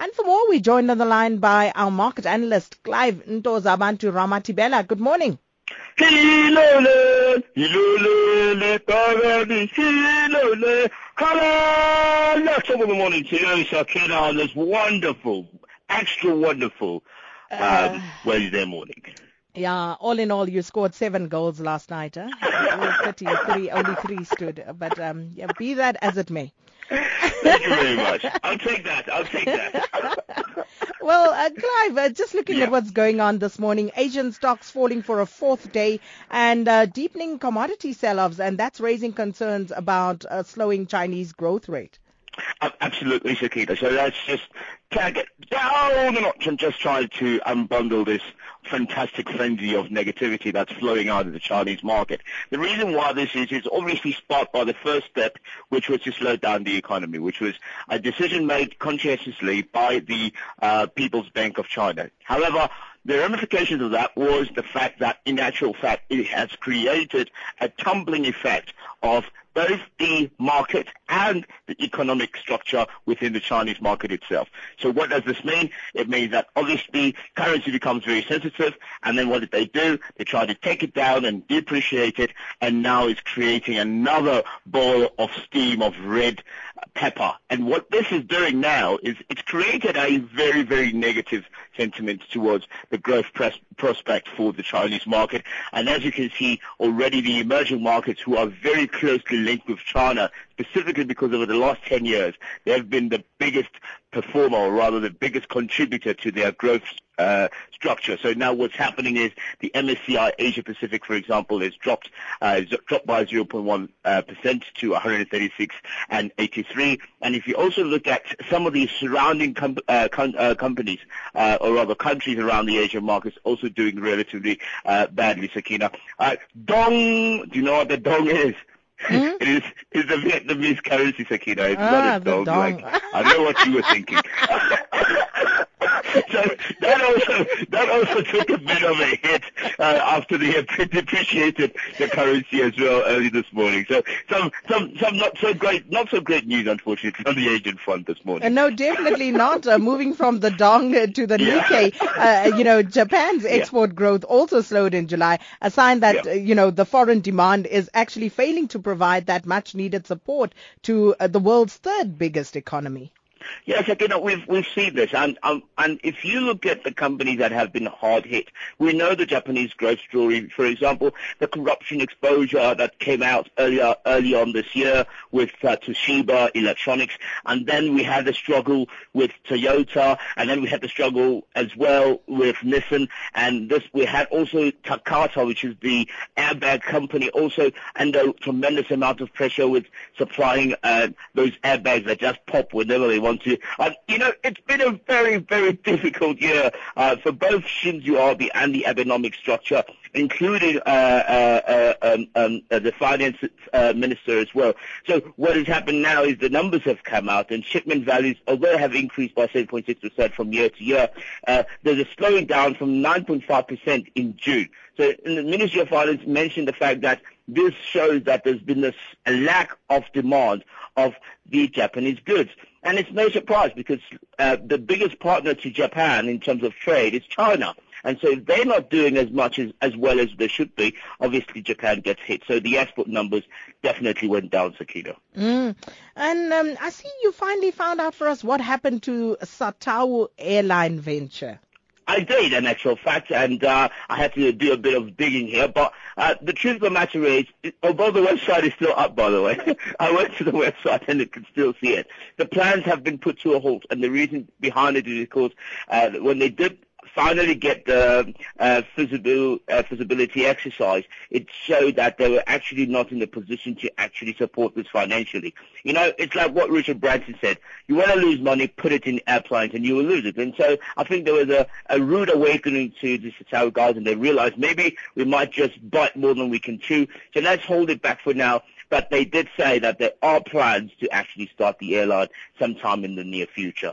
And for more, we're joined on the line by our market analyst, Clive Ntozabantu Ramathibela. Good morning. Hilole, hilole, paradi, hilole. Hello, top of the morning to you, Sakina, on this wonderful, extra wonderful um, uh, Wednesday morning. Yeah, all in all, you scored seven goals last night. Huh? 33, only three stood. But um, yeah, be that as it may. Thank you very much. I'll take that. I'll take that. well, uh, Clive, uh, just looking yeah. at what's going on this morning, Asian stocks falling for a fourth day and uh, deepening commodity sell-offs, and that's raising concerns about a slowing Chinese growth rate. Absolutely, Shakita. So let's just take it down a notch and just try to unbundle this fantastic frenzy of negativity that's flowing out of the Chinese market. The reason why this is is obviously sparked by the first step, which was to slow down the economy, which was a decision made conscientiously by the uh, People's Bank of China. However, the ramifications of that was the fact that, in actual fact, it has created a tumbling effect of both the market and the economic structure within the Chinese market itself. So what does this mean? It means that obviously currency becomes very sensitive, and then what did they do? They tried to take it down and depreciate it, and now it's creating another ball of steam of red pepper. And what this is doing now is it's created a very, very negative sentiment towards the growth pres- prospect for the Chinese market. And as you can see, already the emerging markets who are very closely linked with China, specifically because over the last 10 years, they have been the biggest performer, or rather the biggest contributor to their growth uh, structure. So now what's happening is the MSCI Asia Pacific, for example, has dropped uh, dropped by 0.1 uh, percent to 136 and 83. And if you also look at some of the surrounding com- uh, com- uh, companies, uh, or rather countries around the Asian markets, also doing relatively badly. Sakina, dong. Do you know what the dong is? Mm? it is it's a Vietnamese currency, Sakina. It's ah, not a dong. dong. Like, I know what you were thinking. so also that also took a bit of a hit uh, after they had depreciated the currency as well early this morning. So some some some not so great not so great news unfortunately on the Asian front this morning. Uh, no, definitely not. Uh, moving from the dong to the yeah. Nikkei, uh, you know, Japan's export yeah. growth also slowed in July, a sign that yeah. Uh, you know the foreign demand is actually failing to provide that much needed support to uh, the world's third biggest economy. Yes, again, we've we've seen this, and um, and if you look at the companies that have been hard hit, we know the Japanese growth story. For example, the corruption exposure that came out earlier early on this year with uh, Toshiba Electronics, and then we had the struggle with Toyota, and then we had the struggle as well with Nissan, and this we had also Takata, which is the airbag company, also under tremendous amount of pressure with supplying uh, those airbags that just pop whenever they want to. Uh, you know, it's been a very, very difficult year uh, for both Shinzo Abe and the economic structure, including uh, uh, uh um, um, uh, the finance minister as well. So what has happened now is the numbers have come out, and shipment values, although have increased by 7.6% from year to year, there's a slowing down from 9.5% in June. So the Ministry of Finance mentioned the fact that this shows that there's been a lack of demand of the Japanese goods. And it's no surprise because uh, the biggest partner to Japan in terms of trade is China. And so if they're not doing as much as, as well as they should be, obviously Japan gets hit. So the export numbers definitely went down, Sakina. Mm. And um, I see you finally found out for us what happened to SATAWU Airline Venture. I did, in actual fact, and uh, I had to do a bit of digging here. But uh, the truth of the matter is, although the website is still up, by the way, I went to the website and it can still see it. The plans have been put to a halt, and the reason behind it is because uh, when they did finally get the uh, feasibility, uh, feasibility exercise, it showed that they were actually not in the position to actually support this financially. You know, it's like what Richard Branson said. You want to lose money, put it in airplanes and you will lose it. And so I think there was a, a rude awakening to the SATAWU guys and they realized maybe we might just bite more than we can chew. So let's hold it back for now. But they did say that there are plans to actually start the airline sometime in the near future.